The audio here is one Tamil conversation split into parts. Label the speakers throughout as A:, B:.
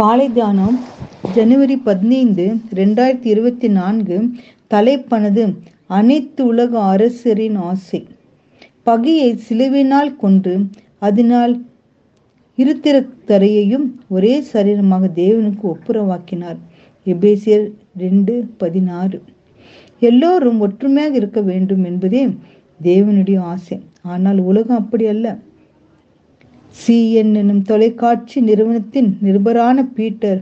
A: காலை தியானம் ஜனவரி பதினைந்து ரெண்டாயிரத்தி இருபத்தி நான்கு தலைப்பனது அனைத்து உலக அரசரின் ஆசை. பகையை சிலுவினால் கொண்டு அதனால் இருத்திரத்தரையையும் ஒரே சரீரமாக தேவனுக்கு ஒப்புரவாக்கினார். எபேசியர் ரெண்டு பதினாறு. எல்லோரும் ஒற்றுமையாக இருக்க வேண்டும் என்பதே தேவனுடைய ஆசை. ஆனால் உலகம் அப்படி அல்ல. சிஎன் எனும் தொலைக்காட்சி நிறுவனத்தின் நிருபரான பீட்டர்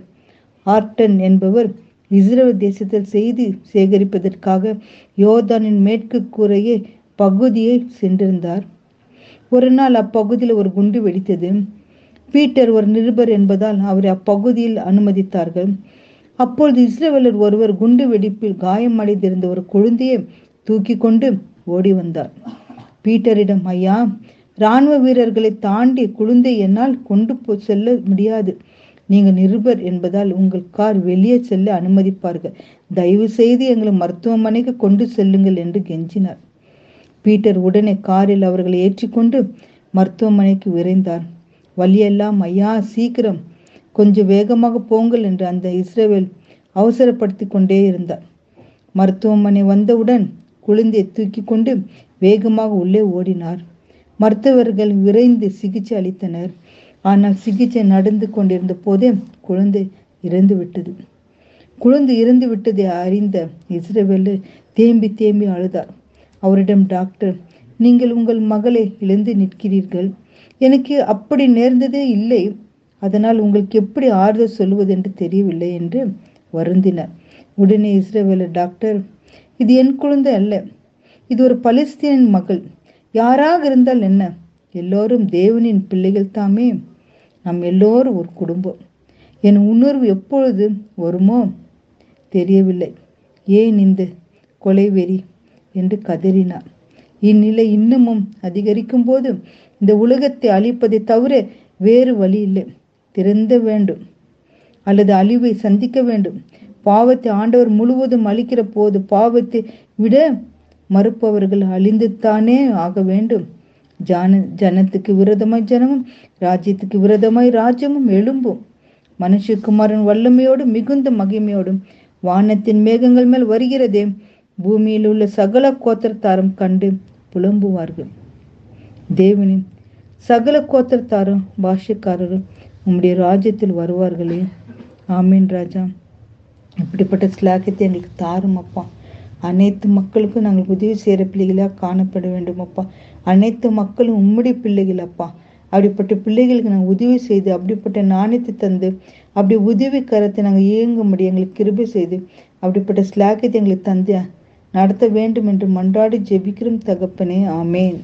A: ஆர்டன் என்பவர் இஸ்ரேல் தேசத்தில் செய்தி சேகரிப்பதற்காக யோர்தானின் மேற்கு கூரையை பகுதியை சென்றிருந்தார். ஒரு நாள் அப்பகுதியில் ஒரு குண்டு வெடித்தது. பீட்டர் ஒரு நிருபர் என்பதால் அவரை அப்பகுதியில் அனுமதித்தார்கள். அப்பொழுது இஸ்ரேலர் ஒருவர் குண்டு வெடிப்பில் காயமடைந்திருந்த ஒரு குழந்தையை தூக்கி கொண்டு ஓடி வந்தார். பீட்டரிடம் ஐயா இராணுவ வீரர்களை தாண்டி குழந்தை என்னால் கொண்டு போ செல்ல முடியாது. நீங்கள் நிருபர் என்பதால் உங்கள் கார் வெளியே செல்ல அனுமதிப்பார்கள். தயவு செய்து எங்களை மருத்துவமனைக்கு கொண்டு செல்லுங்கள் என்று கெஞ்சினார். பீட்டர் உடனே காரில் அவர்களை ஏற்றிக்கொண்டு மருத்துவமனைக்கு விரைந்தார். வழியெல்லாம் ஐயா சீக்கிரம். கொஞ்சம் வேகமாக போங்கள் என்று அந்த இஸ்ரேவேல் அவசரப்படுத்தி கொண்டே இருந்தார். மருத்துவமனை வந்தவுடன் குழந்தையை தூக்கி கொண்டு வேகமாக உள்ளே ஓடினார். மருத்துவர்கள் விரைந்து சிகிச்சை அளித்தனர். ஆனால் சிகிச்சை நடந்து கொண்டிருந்த போதே குழந்தை இறந்து விட்டது. குழந்தை இறந்து விட்டதை அறிந்த இஸ்ரேவேலு தேம்பி தேம்பி அழுதார். அவரிடம் டாக்டர் நீங்கள் உங்கள் மகளை இழந்து நிற்கிறீர்கள். எனக்கு அப்படி நேர்ந்ததே இல்லை. அதனால் உங்களுக்கு எப்படி ஆறுதல் சொல்வது என்று தெரியவில்லை என்று வருந்தினார். உடனே இஸ்ரேவேலர் டாக்டர் இது என் குழந்தை அல்ல. இது ஒரு பலஸ்தீனின் மகள். யாராக இருந்தால் என்ன? எல்லோரும் தேவனின் பிள்ளைகள் தாமே. நம் எல்லோரும் ஒரு குடும்பம். என் உணர்வு எப்பொழுது வருமோ? தெரியவில்லை. ஏன் இந்த கொலை வெறி? என்று கதறினார் இந்நிலை இன்னமும் அதிகரிக்கும் போது இந்த உலகத்தை அழிப்பதை தவிர வேறு வழி இல்லை. திறந்த வேண்டும். அல்லது அழிவை சந்திக்க வேண்டும். பாவத்தை ஆண்டவர் முழுவதும் அழிக்கிற போது பாவத்தை விட மறுப்பவர்கள் அழிந்துத்தானே ஆக வேண்டும். ஜான ஜனத்துக்கு விரதமாய் ஜனமும் ராஜ்யத்துக்கு விரதமாய் ராஜ்யமும் எழும்பும். மனுஷகுமாரன் வல்லமையோடும் மிகுந்த மகிமையோடும் வானத்தின் மேகங்கள் மேல் வருகிறதே. பூமியில் உள்ள சகல கோத்திரத்தாரும் கண்டு புலம்புவார்கள். தேவனின் சகல கோத்திரத்தாரும் பாஷக்காரரும் உம்முடைய ராஜ்யத்தில் வருவார்களே. ஆமீன் ராஜா. இப்படிப்பட்ட ஸ்லாகத்தை எங்களுக்கு தாரும் அப்பா. அனைத்து மக்களுக்கும் நாங்கள் உதவி செய்கிற பிள்ளைகளாக காணப்பட வேண்டும் அப்பா. அனைத்து மக்களும் உம்முடைய பிள்ளைகள் அப்பா. அப்படிப்பட்ட பிள்ளைகளுக்கு நாங்கள் உதவி செய்து அப்படிப்பட்ட நாணயத்தை தந்து அப்படி உதவி கரத்தை நாங்கள் இயங்கும்படி எங்களுக்கு கிருபை செய்து அப்படிப்பட்ட ஸ்லாக்கத்தை எங்களுக்கு தந்து நடத்த வேண்டும் என்று மன்றாடி ஜெபிக்கிறோம் தகப்பனே. ஆமேன்.